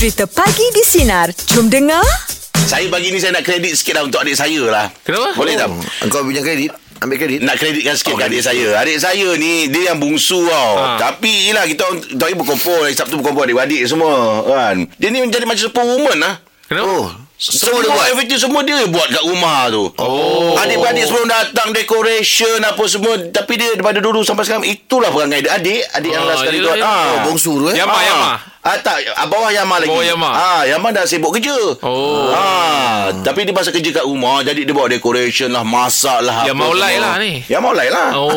Cerita Pagi di Sinar. Jom dengar. Saya bagi ni saya nak kredit sikit lah untuk adik saya lah. Kenapa? Boleh tak? Engkau pinjam kredit? Ambil kredit? Nak kreditkan sikit Oh, oh, adik saya. Adik saya ni dia yang bungsu tau. Ha. Tapi yelah kita orang- berkumpul, hari Sabtu berkumpul adik-adik semua kan. Dia ni menjadi macam superwoman lah. Kenapa? Oh, Semua semua dia buat. everything semua dia buat kat rumah tu. Oh. Adik-adik sebelum datang decoration apa semua tapi dia daripada dulu sampai sekarang itulah perangai dia. Adik, adik yang Ah, last kali tu. Ah. Oh, bongsu tu eh? Yama, Ah. Yama. Ah tak, ah, bawah Yama lagi. Bawah Yama. Ah, Yama dah sibuk kerja. Oh. Ah, tapi dia masa kerja kat rumah jadi dia bawa decoration lah, masak lah. Maulai semua. lah ni. Yang maulai lah. Oh.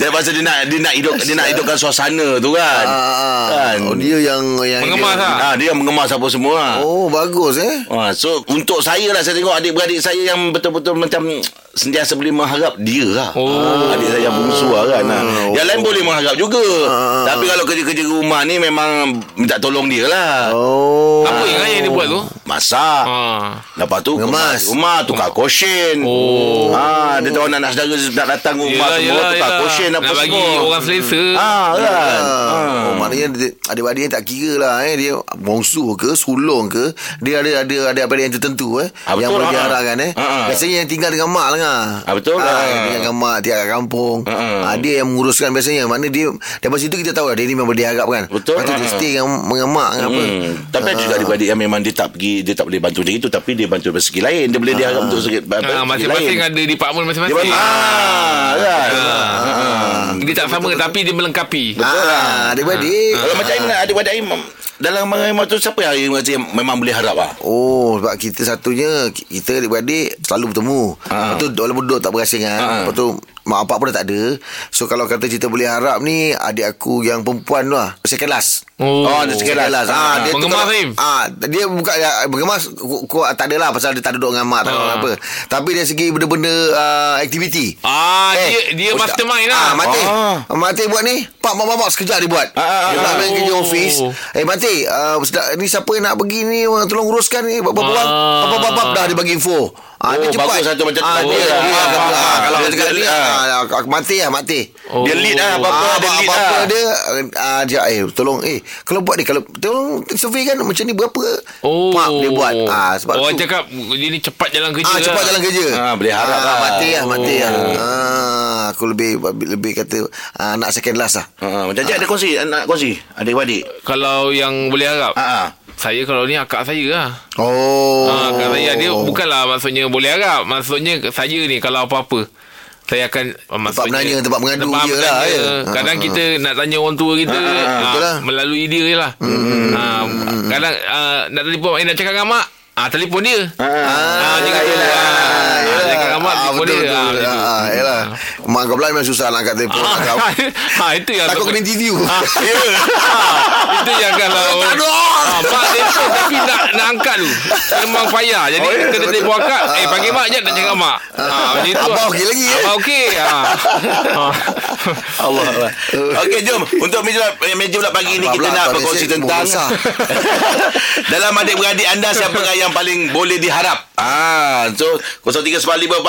dia masa dia nak dia nak hidup dia nak hidupkan suasana tu kan. Ah, Kan. Oh, dia yang yang Mengemas dia, lah. Ah, dia yang mengemas apa semua. Oh, bagus eh. Ah, so untuk saya lah saya tengok adik-beradik saya yang betul-betul macam sentiasa boleh mengharap dia lah. Oh. Ah, adik saya yang bungsu lah kan. Ah. Oh. Yang lain boleh mengharap juga. Tapi kalau kerja-kerja rumah ni memang minta tolong dia lah. Oh. Apa yang yang dia buat tu? Masak. Ah. Lepas tu kemas rumah tukar kosyen. Oh. Ah, dia tahu anak-anak saudara nak datang rumah Yelah, semua yelah, tukar yelah. kosyen apa Nak bagi semua. orang selesa. Ah, kan. Ah. Oh, maknanya dia- adik-adik tak kira lah eh dia bongsu ke sulung ke dia ada ada ada apa yang tertentu eh Ah, betul yang boleh lah. diharapkan eh Ah, ah. biasanya yang tinggal dengan mak lah ngah. Ah, betul lah. tinggal dengan mak tiap kat kampung Ah, ah. ah, dia yang menguruskan biasanya mana dia daripada situ kita tahu lah dia ni memang boleh diharapkan Betul Lepas tu dia lah. stay dengan, dengan mak dengan apa Hmm. Tapi ada juga Ah. adik-adik yang memang dia tak pergi Dia tak boleh bantu macam itu Tapi dia bantu dari segi lain Dia boleh diharap untuk segi, Ah, segi masing-masing lain. ada department Dia masing-masing. bantu Ah, kan Ah. Dia tak sama tapi dia melengkapi. Betul lah. ah, adik-adik Kalau macam Aim Adik-adik Aim Dalam memang tu Siapa yang yang memang boleh harap lah Oh sebab kita satunya Kita adik-beradik Selalu bertemu. Ha. Lepas tu walaupun duduk tak berasingan Ha. Lepas tu Mak bapak pun dah tak ada. So kalau kata kita boleh harap ni Adik aku yang perempuan tu lah Second last Oh. Oh, ada second last. Ah, dia tu Mengemas, kalau- Im? Ah, dia bukan ya, mengemas ku, ku, tak ada lah pasal dia tak duduk dengan mak tak Ah. apa. Tapi dari segi benda-benda uh, aktiviti. Ah, Eh, dia dia mastermind Ah, lah. Mati. Ah. Mati buat ni. Pak mak mak sekejap dia buat. Ah, ah, dia ah. nak main kerja Oh. office. Eh Mati, uh, sedap, ni siapa yang nak pergi ni orang tolong uruskan ni. Bapa bapa Ah. bapa bapa dah dia bagi info. Ah, Oh, dia cepat. bagus satu macam tu. Ah, Bagus dia, lah. dia, Ah, dia, ah, faham. kalau Dia- dia cakap ni, dia- ah, ah, mati lah, mati. Oh. Dia lead lah Apa-apa Ah, Dia lead apa, lah apa dia uh, dia eh tolong eh kalau buat ni kalau tolong survey kan macam ni berapa Oh. Pak dia buat ah sebab Orang tu cakap dia ni cepat jalan kerja. ah cepat lah. jalan kerja Ah, boleh harap lah. mati lah mati lah Oh. ah aku lebih lebih kata ah, nak second last lah Ah, Macam Cik ada kongsi Nak kongsi Adik-adik Kalau yang boleh harap. Ah, ah. Saya kalau ni akak saya lah. oh Ha, akak saya dia bukanlah maksudnya boleh harap. Maksudnya saya ni kalau apa-apa saya akan maksudnya menanya, tempat mengadu tempat je lah, ya. Kadang Ha, kita nak tanya orang tua kita Ha, ha, ha, ha, betul lah. melalui dia je lah. Ha, kadang uh, nak telefon eh, nak cakap dengan mak, ah telefon dia. Ah, ah. Ah, dia kata, yelah. ah, Yelah. cakap dengan mak, Ah, betul, dia. betul, Ah, betul. gitu. Ah, yelah. Mak kau pula memang susah nak angkat telefon Ah, Kau- ha, itu yang Takut kena interview Ah, ya. Ah, itu yang kalau Tak ada. ah, mak telefon tapi nak nak angkat tu memang payah jadi Oh, ya. kena telefon akak eh panggil mak je nak cakap mak ah macam tu Abang okey lagi, eh? abang okey ah. Allah Allah. Okey jom untuk meja meja pula pagi ni kita nak berkongsi tentang dalam adik-beradik anda siapakah yang paling boleh diharap? Ah, so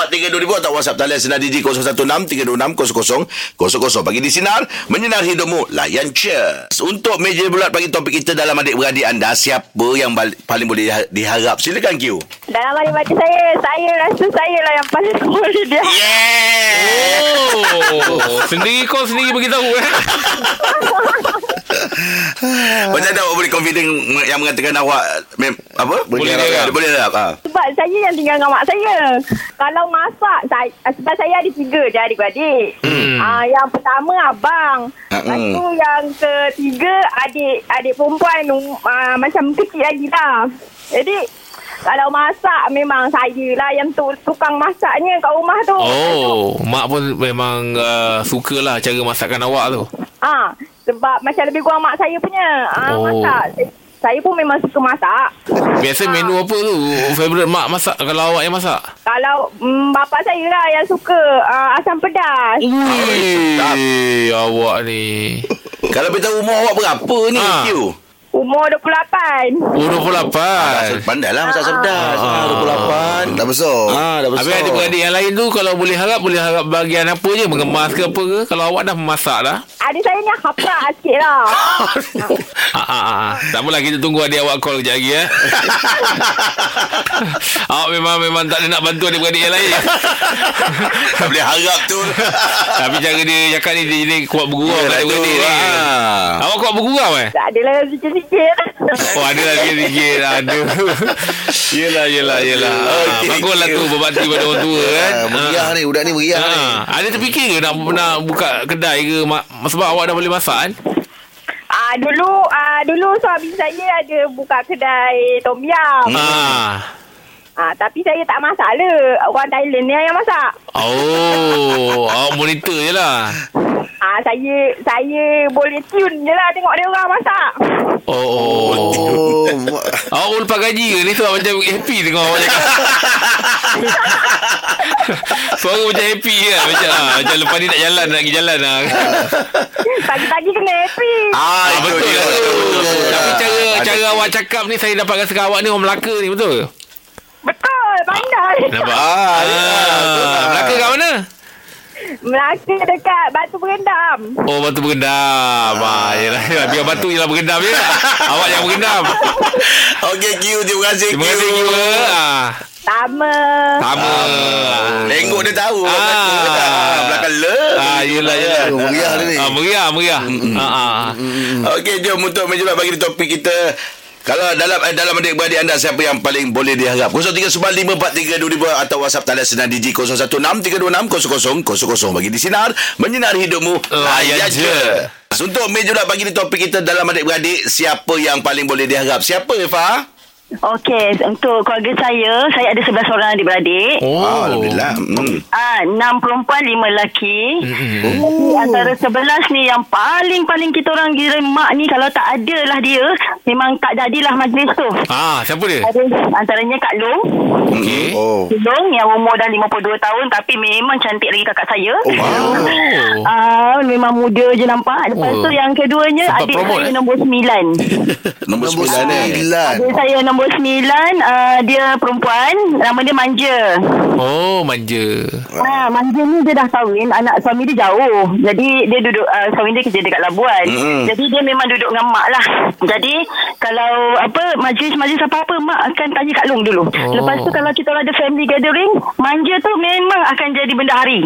0395432000 atau WhatsApp talian sinar DJ 0163260000 pagi di sinar menyinar hidupmu layan cheers. Untuk meja bulat pagi topik kita dalam adik-beradik anda siapa yang bal- paling boleh diha- diharap? Silakan Q. Dalam adik-adik saya, saya rasa saya lah yang paling boleh dia. Yeah. oh sendiri kau sendiri beritahu eh Macam mana awak boleh confident yang mengatakan awak mem, apa? Boleh diharap. Boleh diharap. Ah. Sebab saya yang tinggal dengan mak saya. Kalau masak, saya, sebab saya ada tiga je adik-beradik. Hmm. Ah, yang pertama abang. Hmm. Lepas tu yang ketiga adik adik perempuan ah, macam kecil lagi lah. Jadi kalau masak memang saya lah yang tu, tukang masaknya kat rumah tu. oh mak pun memang uh, sukalah cara masakan awak tu Ah, sebab macam lebih kurang mak saya punya. Ah, Oh. masak. Saya pun memang suka masak. biasa menu apa tu favorite mak masak kalau awak yang masak Kalau mm, bapa saya lah yang suka uh, asam pedas. Ui, awak ni Kalau beritahu umur awak berapa ni Ah. Q? Umur 28. Oh 28 Pandai lah masak cerdas. Ah, 28. Dah besar. Ah, dah besar. Habis adik-beradik yang lain tu Kalau boleh harap Boleh harap bahagian apa je Mengemas ke apa ke Kalau awak dah memasak dah Adik saya ni haprak sikit lah. ah, ah, ah. Tak apalah kita tunggu adik awak call kejap lagi eh. awak memang memang tak ada nak bantu adik-beradik yang lain. Tak boleh harap tu. Tapi cara dia cakap ni dia jadi kuat bergurau kat Yelah tu. adik-beradik ni. Ah. Awak kuat bergurau eh? tak adalah sikit-sikit. Oh ada lah sikit-sikit Aduh Yelah yelah yelah Okey. okay. Baguslah tu Berbakti pada orang tua kan Ah, meriah ni budak ni meriah ni. Ha, ada terfikir ke nak, nak buka kedai ke ma- sebab awak dah boleh masak kan? Ah dulu ah dulu suami saya ada buka kedai tom yam. Ah. Ah tapi saya tak masak lah. Orang Thailand ni yang masak. Oh, awak monitor je lah. Ah saya saya boleh tune je lah tengok dia orang masak. Oh, oh. Oh, Awak lepas gaji ke ni sebab macam happy tengok awak cakap. Suara macam happy lah. Macam, ah, macam lepas ni nak jalan, nak pergi jalan lah. Pagi-pagi kena happy. Ah, Ah, itu betul dia. lah tu. Tapi cara Ada- cara awak cakap ni saya dapat rasa awak ni orang Melaka ni betul ke? Betul, pandai. Nampak? Ah, ya, betul lah. Melaka kat mana? Melaka dekat Batu Berendam. Oh batu berendam ah, yelah, yelah, Biar batu je lah berendam je Awak jangan berendam Okey, Q. Terima kasih, Q. Terima kasih ah, Sama. Sama Tengok dia tahu. Ah. Ah. Belakang le. Ah, yelah, yelah. Oh, meriah dia ni. Ah, meriah, meriah. Ah, ah. Okey, jom untuk bulat bagi topik kita. Kalau dalam eh, dalam adik-beradik anda siapa yang paling boleh diharap? 0395432000 atau WhatsApp talian sinar Digi 0163260000 bagi di sinar menyinari hidupmu. Layan je. Untuk meja bulat bagi di topik kita dalam adik-beradik siapa yang paling boleh diharap? Siapa Eva? Okey, untuk keluarga saya, saya ada 11 orang adik-beradik. Oh, Oh, Alhamdulillah. Hmm. Ah, 6 perempuan, 5 lelaki. Mm-hmm. Jadi antara 11 ni yang paling-paling kita orang kira mak ni kalau tak ada lah dia, memang tak jadilah majlis tu. Ah, siapa dia? Ada antaranya Kak Long. Okey. Oh. Long yang umur dah 52 tahun tapi memang cantik lagi kakak saya. Oh, wow. Oh. Ah, memang muda je nampak. Lepas Oh. tu yang keduanya Sempat adik promote, saya eh? nombor 9. Nombor Nombor 9 ni. sembilan. Adik saya nombor 9, uh, dia perempuan, nama dia Manja. Oh, manja. Ha, Manja ni dia dah kahwin Anak suami dia jauh Jadi dia duduk uh, Suami dia kerja dekat Labuan Mm-mm. Jadi dia memang duduk dengan mak lah Jadi Kalau apa Majlis-majlis apa-apa Mak akan tanya Kak Long dulu Oh. Lepas tu kalau kita ada family gathering Manja tu memang akan jadi benda hari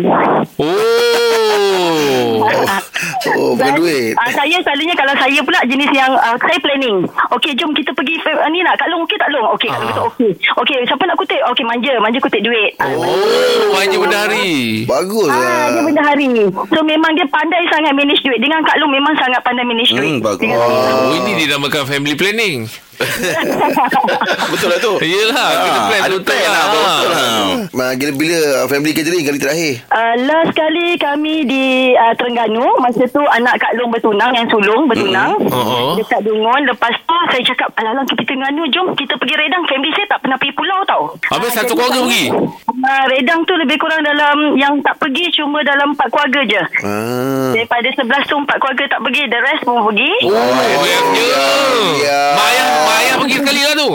Oh. Oh, bukan Dan, duit. Uh, saya selalunya kalau saya pula jenis yang uh, saya planning. Okey, jom kita pergi uh, ni nak Kak Long okey tak Long? Okey, Long kata okey. Okey, siapa nak kutip? Okey, manja, manja kutip duit. Oh, manja benda hari. Bagus Ah, lah. dia benda hari. So memang dia pandai sangat manage duit. Dengan Kak Long memang sangat pandai manage duit. Hmm, bagus. Dengan- Oh, ini dinamakan family planning. Betul lah tu. Yelah, kita plan ada betul plan lah. lah, betul lah. Ma, bila, bila family gathering kali terakhir? Uh, last kali kami di uh, Terengganu Masa tu anak Kak Long bertunang Yang sulung bertunang Mm. Oh. Dekat Dungun Lepas tu saya cakap Alah-alah kita Terengganu Jom kita pergi Redang Family saya tak pernah pergi pulau tau Habis Ah, satu keluarga pergi? Uh, Redang tu lebih kurang dalam Yang tak pergi Cuma dalam empat keluarga je Ah. Daripada 11 tu empat keluarga tak pergi The rest pun pergi Oh, bayangnya. Ya. Mak ayah, mak ayah pergi sekali lah tu.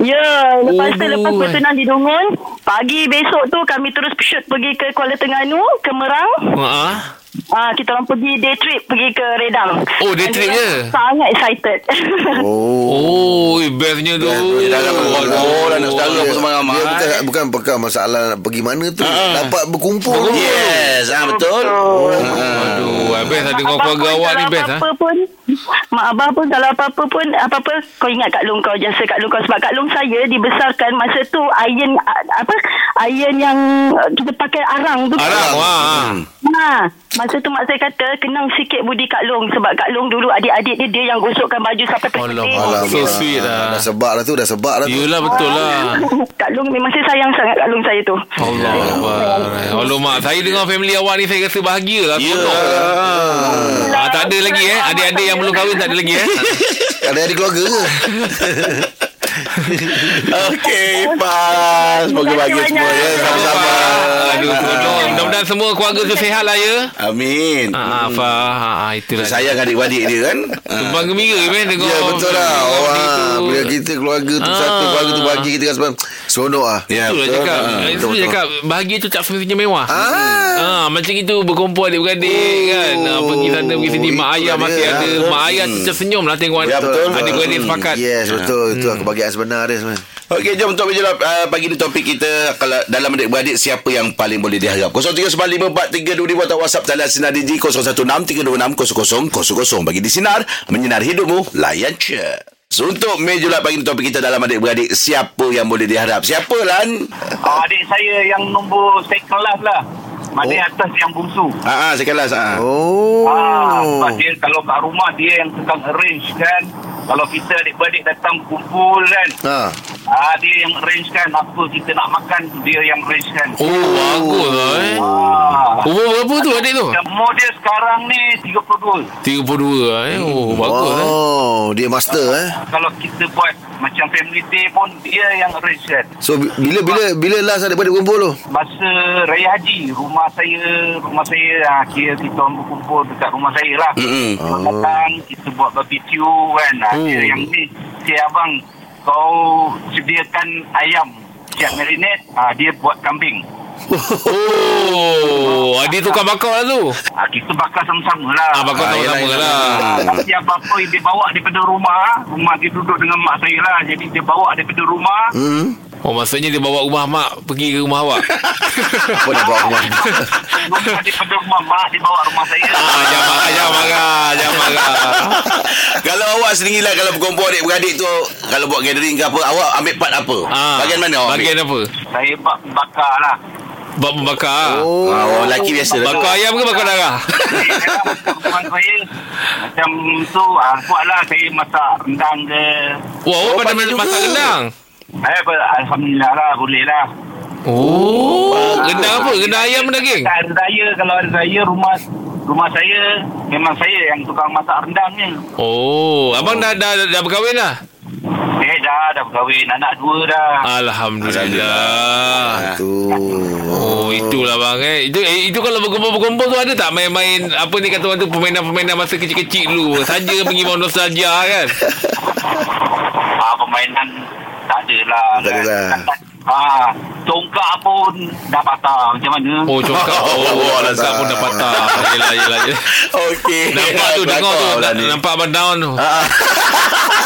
Ya, lepas tu Oh, lepas boy. bertunang di Dungun, pagi besok tu kami terus shoot pergi ke Kuala Terengganu, ke Merang. Ha. Ah, kita orang pergi day trip pergi ke Redang. Oh, day trip je? Sangat excited. Oh. Oh, eh, bestnya tu. Dia dah dapat oh, dah nak saudara apa semua ramai. Dia bukan, bukan perkara masalah nak pergi mana tu. Dapat berkumpul. Yes, ah betul. Aduh, eh, best lah dengar keluarga awak ni best apa-apa lah. pun Mak abah pun kalau apa-apa pun Apa-apa Kau ingat Kak Long kau Jasa Kak Long kau Sebab Kak Long saya Dibesarkan masa tu Iron Apa? Iron yang uh, Kita pakai arang tu. Arang, wah. Ha, masa tu mak saya kata kenang sikit budi Kak Long sebab Kak Long dulu adik-adik dia dia yang gosokkan baju sampai Alamak. terketik. Alamak. So sweet lah. Dah sebab lah tu. Dah sebab lah tu. Yelah, betul lah. Kak Long memang saya sayang sangat Kak Long saya tu. Allah Akbar. Allah mak, saya dengar family awak ni saya rasa bahagia lah. Ya. Ah, tak ada lagi eh. Adik-adik yang belum kahwin tak ada lagi eh. Ada adik keluarga ke? Okey, Pas. Semoga bahagia banyak. semua ya. Sama-sama. Aduh, tolong. Mudah-mudahan semua keluarga tu sihat lah ya. Amin. Ah, apa? Ah, itulah. Sayang adik-adik dia kan. Ah. Tumpang gembira kan tengok. Ya betul lah Orang dia. Bila kita keluarga tu Ah. Satu keluarga tu bagi kita kan sebab Seronok lah Ya, betul. cakap. Ah. Itu cakap bahagia tu tak semestinya mewah. Ah. Ah, macam itu berkumpul adik-beradik kan. Ah, pergi sana pergi sini mak ayah masih dia. ada. Mak ayah tu tersenyum lah tengok Ya, betul. adik-beradik sepakat. Yes betul Itu lah kebahagiaan sebenar dia sebenarnya Okey, jom untuk meja uh, pagi ni topik kita kalau dalam adik-beradik siapa yang paling boleh diharap. 0395432000 atau WhatsApp talian sinar DG 0163260000 bagi di sinar menyinar hidupmu layan je. So, untuk meja bulat pagi ni topik kita dalam adik-beradik siapa yang boleh diharap? Siapa Lan? Ah, adik saya yang nombor second kelas lah. Maknanya atas yang bungsu. Ah, ah saya kelas ah. Oh Ah, sebab dia kalau kat rumah dia yang tukang arrange kan. Kalau kita adik-beradik datang kumpul kan. Ha. Ah, dia yang arrange kan. Apa kita nak makan tu dia yang arrange kan. Oh, bagus lah eh. Ah. Umur berapa tu adik tu? Umur dia sekarang ni 32. 32 lah eh. Oh, bagus eh. Oh Dia master eh Kalau kita buat macam family day pun dia yang arrange kan. So bi- bila bila bila last ada pada kumpul tu? Masa Raya Haji, rumah saya, rumah saya, ah, kira kita orang berkumpul dekat rumah saya lah. Mm-mm. Oh. Datang, kita buat barbecue kan. Ah, Oh. Dia yang ni, si abang, kau sediakan ayam. Siap marinate, ah, dia buat kambing. Oh, adik tukar bakar lah tu. Ah, kita bakar sama-sama lah. Ah, bakar Ah, sama-sama yelah, lah. Ah, Tapi apa-apa yang dia bawa daripada rumah, rumah dia duduk dengan mak saya lah. Jadi dia bawa daripada rumah, Hmm. Oh, maksudnya dia bawa rumah mak pergi ke rumah awak. Apa nak bawa rumah? rumah daripada rumah mak, dia bawa rumah saya. Ah, jangan marah, jangan marah, jangan marah. kalau awak sendiri lah kalau berkumpul adik-beradik tu kalau buat gathering ke apa awak ambil part apa? Ah, Bagian mana awak Bagian apa? Saya bak bakar lah. Bak membakar. Oh. ambil? Ah, orang lelaki biasa lah. Bakar ayam ke bakar darah? Saya Macam tu ah, Buatlah saya masak rendang ke Wah, awak Oh, pandai masak rendang. Eh, apa, Alhamdulillah lah Boleh lah Oh, rendang apa? Rendang ayam daging? Tak ada raya Kalau ada raya Rumah Rumah saya Memang saya yang tukang masak rendang ni Oh, abang dah dah dah berkahwin dah? Eh dah Dah berkahwin Anak dua dah Alhamdulillah. Tu. Oh, itulah bang eh. Itu eh, itu kalau berkumpul-berkumpul tu ada tak main-main apa ni kata orang tu permainan-permainan masa kecil-kecil dulu. Saja pergi bawa nostalgia kan. ah, Permainan ada lah Tak ada lah. Ah, Tongkak pun Dah patah Macam mana Oh, congkak. Oh, Oh, oh congkak pun dah patah. Yelah, yelah. yelah. Okey. Nampak tu, dengar tu. Lah ni. Nampak abang down tu. Ah.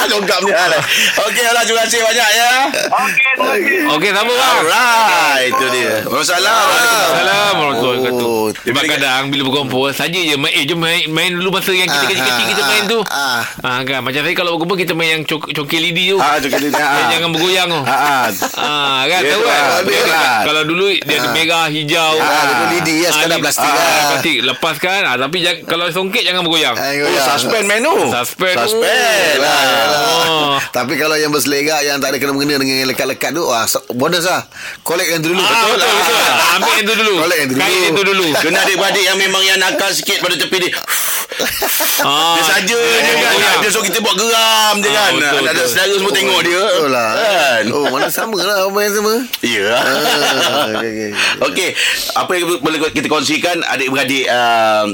Longkap ni lah. Okey, Allah terima kasih banyak ya. Okey terima kasih Okey, sama bang. Alright, itu dia. Assalamualaikum warahmatullahi wabarakatuh. Oh, Sebab kadang bila berkumpul saja je main, eh jom main, main dulu masa yang kita Ah, kecil-kecil ah, kita main tu. ah. Ah kan macam saya kalau berkumpul kita main yang cok, cokil lidi tu. Ah, cokil lidi, Jangan bergoyang tu. Ah, kan tahu kan. lah, lah. Kalau dulu dia ada merah, hijau. Ah, lidi ya, sekadar li- plastik. Plastik lepaskan ah tapi jangan, kalau songket jangan bergoyang. Ah, Oh, suspend menu. Suspend. Suspend lah. Oh. Tapi kalau yang berselerak Yang tak ada kena-mengena Dengan yang lekat-lekat tu wah, Bonus lah Collect yang tu dulu Ah, betul, betul, betul. Ah, Ambil yang tu dulu. Collect yang tu Kait dulu. yang tu dulu. Kena adik-beradik yang memang yang nakal sikit pada tepi ni. Ah, Dia saja je kan. bergoyang. Dia suruh kita buat geram je Ah, kan. betul, Ada betul. saudara semua tengok dia. Betul lah Kan? Oh mana sama lah Apa yang sama Ya. Ah, okey, okey. Okey, apa yang boleh kita kongsikan adik-beradik um,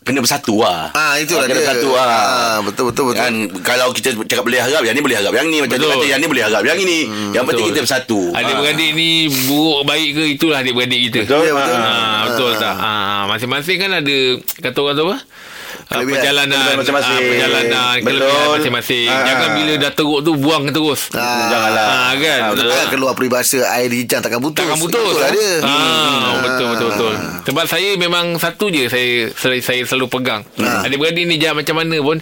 kena bersatu lah. Ah itulah kena dia. bersatu lah. Ah betul betul betul. Kan kalau kita cakap boleh harap Yang ni boleh harap Yang ni macam Betul. kata Yang ni boleh harap Yang ini Yang penting betul. kita bersatu Adik-beradik ni buruk baik ke itulah adik-beradik kita. Betul. Ya, betul. Ah, betul tak? Ah, masing-masing kan ada kata orang tu apa? Ah, Kelebihan. perjalanan Kelebihan masing-masing. ah, perjalanan Betul. kelebihan masing-masing Ah. jangan bila dah teruk tu buang terus Ah. Janganlah ah, kan Ah, betul. Takkan keluar peribahasa air dijang takkan putus. takkan putus Itulah dia. ah, betul betul betul sebab saya memang satu je saya saya, saya selalu pegang Ah. adik-beradik ni jangan macam mana pun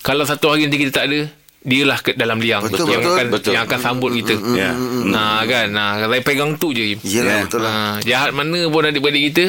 kalau satu hari nanti kita tak ada dialah ke dalam liang Betul, yang betul. akan Betul. yang akan sambut kita Ya. nah kan nah saya pegang tu je Ya. betul lah. Ha, jahat mana pun adik-beradik kita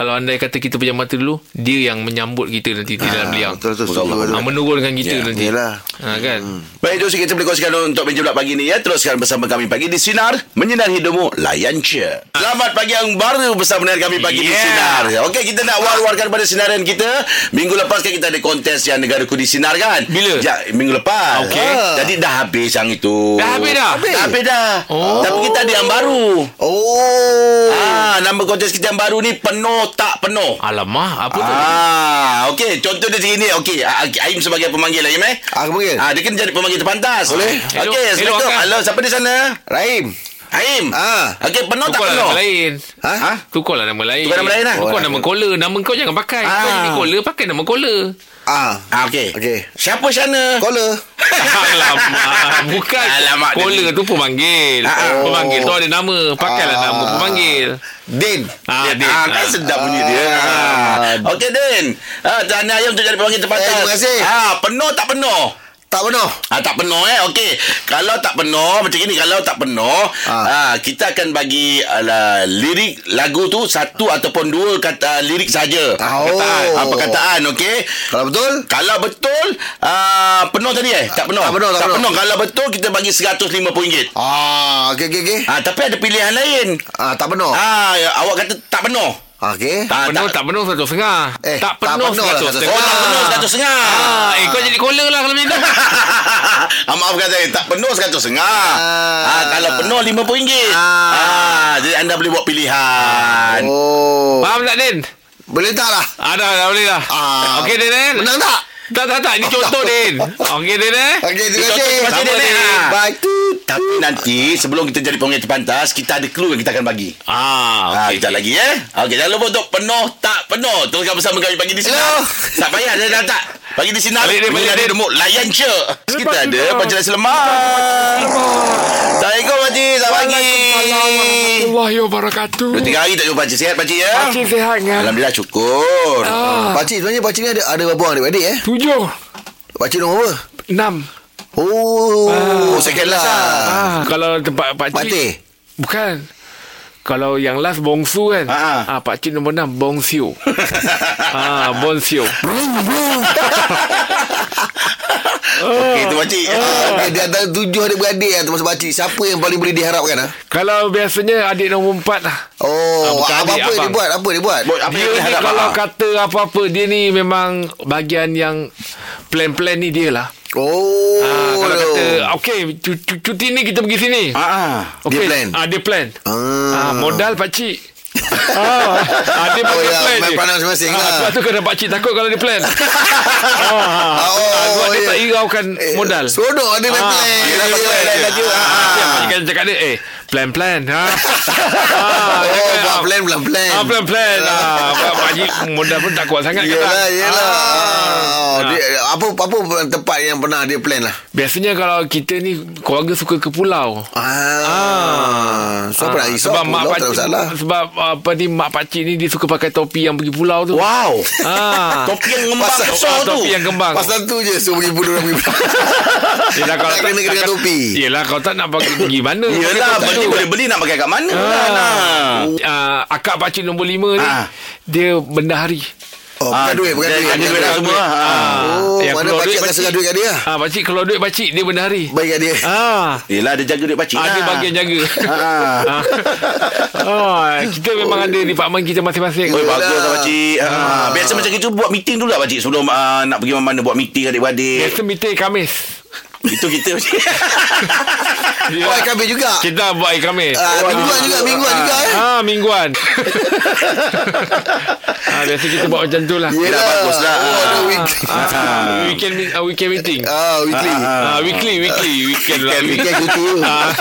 kalau andai kata kita pejam mata dulu dia yang menyambut kita nanti di dalam liang Betul betul. Betul, setuju, betul. betul. ha, menurunkan kita Ya, nanti Yalah. ha, kan Baik, jom kita boleh kongsikan untuk meja bulat pagi ni ya. Teruskan bersama kami pagi di Sinar. Menyinari hidupmu, layan je. Selamat pagi yang baru bersama dengan kami pagi di Yeah. Sinar. Okey, kita nak war-warkan pada sinaran kita. Minggu lepas kan kita ada kontes yang negaraku di Sinar kan? Bila? Ja, minggu lepas. Okey. Ah. Jadi dah habis yang itu. Dah habis dah? Dah habis dah. Oh. Tapi kita ada yang baru. Oh. Ah, nama kontes kita yang baru ni penuh tak penuh. Alamak Apa tu Ah, okey. Contoh dia begini. Okey, ah, Aim sebagai pemanggil Aim eh. Ah, aku panggil. Ah, dia kena jadi pemanggil terpantas. Boleh. Okey, Hello, Assalamualaikum. Halo, siapa di sana? Rahim. Aim. Ah. Okey, penuh tak Tukar lah penuh? nama lain Ha? Ha? Tukarlah nama lain Tukar nama lain lah. Tukar Oh, nama caller Nama kau jangan pakai Ah. Kau jadi caller Pakai nama caller Ah. Ah, okey. Okey. Siapa sana? Caller. Alamak Bukan Alamak, Caller tu pemanggil Ah, ah. Pemanggil tu ada nama Pakailah Ah. nama pemanggil Din. Ah, Ah, dia. ah, kan sedap bunyi dia. Ah. Okey, Din. Ah, Tahniah Ayam untuk jadi pemanggil terpantas. Eh, terima kasih. Ah, penuh tak penuh? Tak penuh. Ah, tak penuh eh. Okey. Kalau tak penuh macam ini kalau tak penuh, ah. Ah. kita akan bagi uh, lirik lagu tu satu ataupun dua kata lirik saja. Oh. Perkataan. Ah, perkataan okey. Kalau betul? Kalau betul uh, penuh tadi eh? Tak penuh. Tak penuh, tak tak penuh. penuh. Kalau betul kita bagi RM150. Ah, okey okey okey. Ah, tapi ada pilihan lain. Ah, tak penuh. Ah, ya, awak kata tak penuh. Okey. Ah, Penuh tak penuh Satu setengah Eh, Tak tak penuh penuh lah, Satu satu setengah Oh, tak penuh seratus setengah. Ah, eh kau jadi caller lah kalau macam tu. ah, maafkan saya Tak penuh seratus setengah Ah. ah, Kalau penuh RM50 ah. Ah. Jadi anda boleh buat pilihan Oh. Faham tak Din? Boleh tak lah? Ada dah boleh dah. Ah. Okey Din eh? Menang tak? Tak tak tak ini contoh Din. Okey Din eh? Okey, terima kasih. terima kasih, Din. Ah. Bye. Tapi nanti Sebelum kita jadi pengen terpantas Kita ada clue yang kita akan bagi Ah, Ah, okey. Sekejap lagi eh Okey jangan lupa untuk penuh tak penuh Teruskan bersama kami pagi di sini Hello. Tak payah dah tak, tak Pagi di sini Balik dia, balik dia. demuk Layan je Kita ada Pancaran Selemak Assalamualaikum Pakcik Selamat pagi Warahmatullahi wabarakatuh. Dua tiga hari tak jumpa Pakcik Sihat Pakcik ya Pakcik sihat kan? Alhamdulillah syukur Ah, Pakcik sebenarnya pakcik ni ada ada berapa orang adik-adik eh? tujuh, Pakcik nombor berapa? enam. Oh, second lah. Ah, kalau tempat Pak Mati. Cik. Bukan. Kalau yang last bongsu kan. Ah. Ah, Pak Cik nombor enam bongsio. ah, bonsio. Okey tu Pakcik Ah, Di antara tujuh adik-beradik yang termasuk pakcik Siapa yang paling boleh diharapkan ah? Kalau biasanya adik nombor empat lah. Oh, bukan apa, adik, apa dia buat? Apa dia buat? Apa dia yang ni kalau ah? kata apa-apa dia ni memang bagian yang plan-plan ni dia lah. Oh, ah, kalau no. kata okey cu- cu- cuti ni kita pergi sini. Ah, ah. Okey. Dia plan. Ah dia plan. Ah. Ah modal pak cik. ah, ah, dia Oh, pakai ya, plan main je. peranan masing-masing ah, lah. Sebab tu kena pak cik takut kalau dia plan. ah, ah, Oh, ah, sebab dia ya. tak hiraukan Eh, modal. Seronok ada main Ah, plan. yelah, Ya, betul, ya, yelah, ya. laju. Ah, Ah. Dia pak cik kan cakap dia eh plan-plan ha. ah, Oh, cakap, buat ah, plan, plan, plan. Ah, plan-plan. Ah, pak pak cik modal pun tak kuat sangat Yelah, kadang. yelah. Ah. Oh, dia, apa apa tempat yang pernah dia plan lah? Biasanya kalau kita ni keluarga suka ke pulau. Ah. So, apa nak risau? sebab mak tak ada masalah. sebab apa ni mak pak cik ni dia suka pakai topi yang pergi pulau tu. Wow Ah. Topi yang ngembang Pasal- besar Ah, tu topi yang kembang. Pasal tu je suruh pergi pulau pergi. Yelah kalau Tak kena dengan topi. Yelah kalau tak nak pergi, pergi mana Yelah Tu. boleh beli Nak pakai kat mana Ah. ah. Ah, akak pakcik nombor lima ni Ah. dia bendahari. Oh, Ah, bukan duit, bukan dia- duit. dia Bukan duit duit. semua. Ah. Oh, Yang mana pakcik duit, akan serah duit kat dia? Ah pakcik keluar duit pakcik dia bendahari. Baik kat dia. Ah. Yelah dia jaga duit pakcik Ah, dia lah. bagian jaga. Ah. Ah. oh, kita memang ada departmen kita masing-masing. Yelah. bagus lah pakcik. Ah. Biasa macam itu buat meeting dulu lah pakcik sebelum ah, nak pergi mana-mana buat meeting adik-beradik. Biasa meeting Kamis. Itu kita pakcik. Ya. Oh, ikan juga. Kita buat air Kamis. Ah, mingguan juga, mingguan juga eh. Ah, mingguan. ah, biasa kita buat macam tu lah. Yelah. bagus lah. Oh, week. Ah, weekend uh, weekend meeting. Ah, weekly. Ah, weekly, weekly, weekend lah. Weekend. Ah.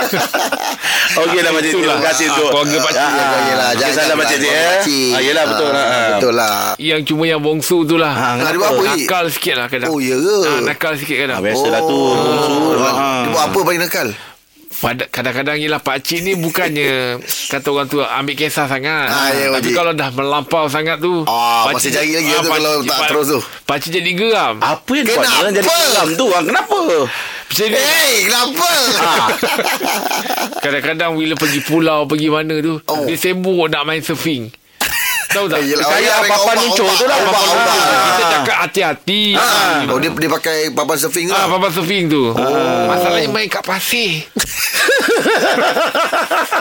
Okey lah pakcik. Itulah. Terima kasih untuk keluarga pakcik. Ah, Yelah, yelah. Jangan pakcik keluarga eh. Ah, yelah betul lah. Ah, Betul lah. Yang cuma yang bongsu tu lah. Ah, Ah, buat apa, Dik? nakal sikit lah kadang. Oh, ya ke? Nakal sikit kadang. Ah, biasalah tu. Oh. bongsu. Dia Ah. buat apa paling nakal? Pada, kadang-kadang ialah pakcik ni bukannya kata orang tu ambil kisah sangat. Ah, ya, Tapi kalau dah melampau sangat tu. Ah, pakcik- masih cari lagi tu pakcik- kalau tak pak- terus tu. Pakcik jadi geram. Apa yang buat Kenapa? orang jadi geram tu? Ah, Kenapa? Hey, kenapa? Ah. Kadang-kadang bila pergi pulau Pergi mana tu Oh. Dia sibuk nak main surfing Tahu tak Yelah, Kayak orang papan ombak, tu lah, papan lucu. Kita cakap hati-hati. Ah, oh, dia, dia pakai papan surfing ke? Ah, papan surfing tu. Oh. Masalahnya main kat pasir.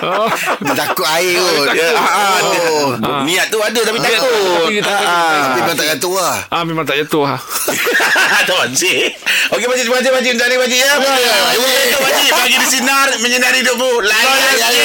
oh. Dia takut air kot. Ya, ah, dia, Oh. Niat tu ada tapi takut. tapi dia takut. Ah, Tapi memang tak jatuh lah. Ah memang tak jatuh ha. Tuan Cik. Okey, Pakcik. Terima kasih, Pakcik. Dari Pakcik, ya. Untuk Pakcik. Pagi di Sinar. Menyinari hidupmu. Layan je.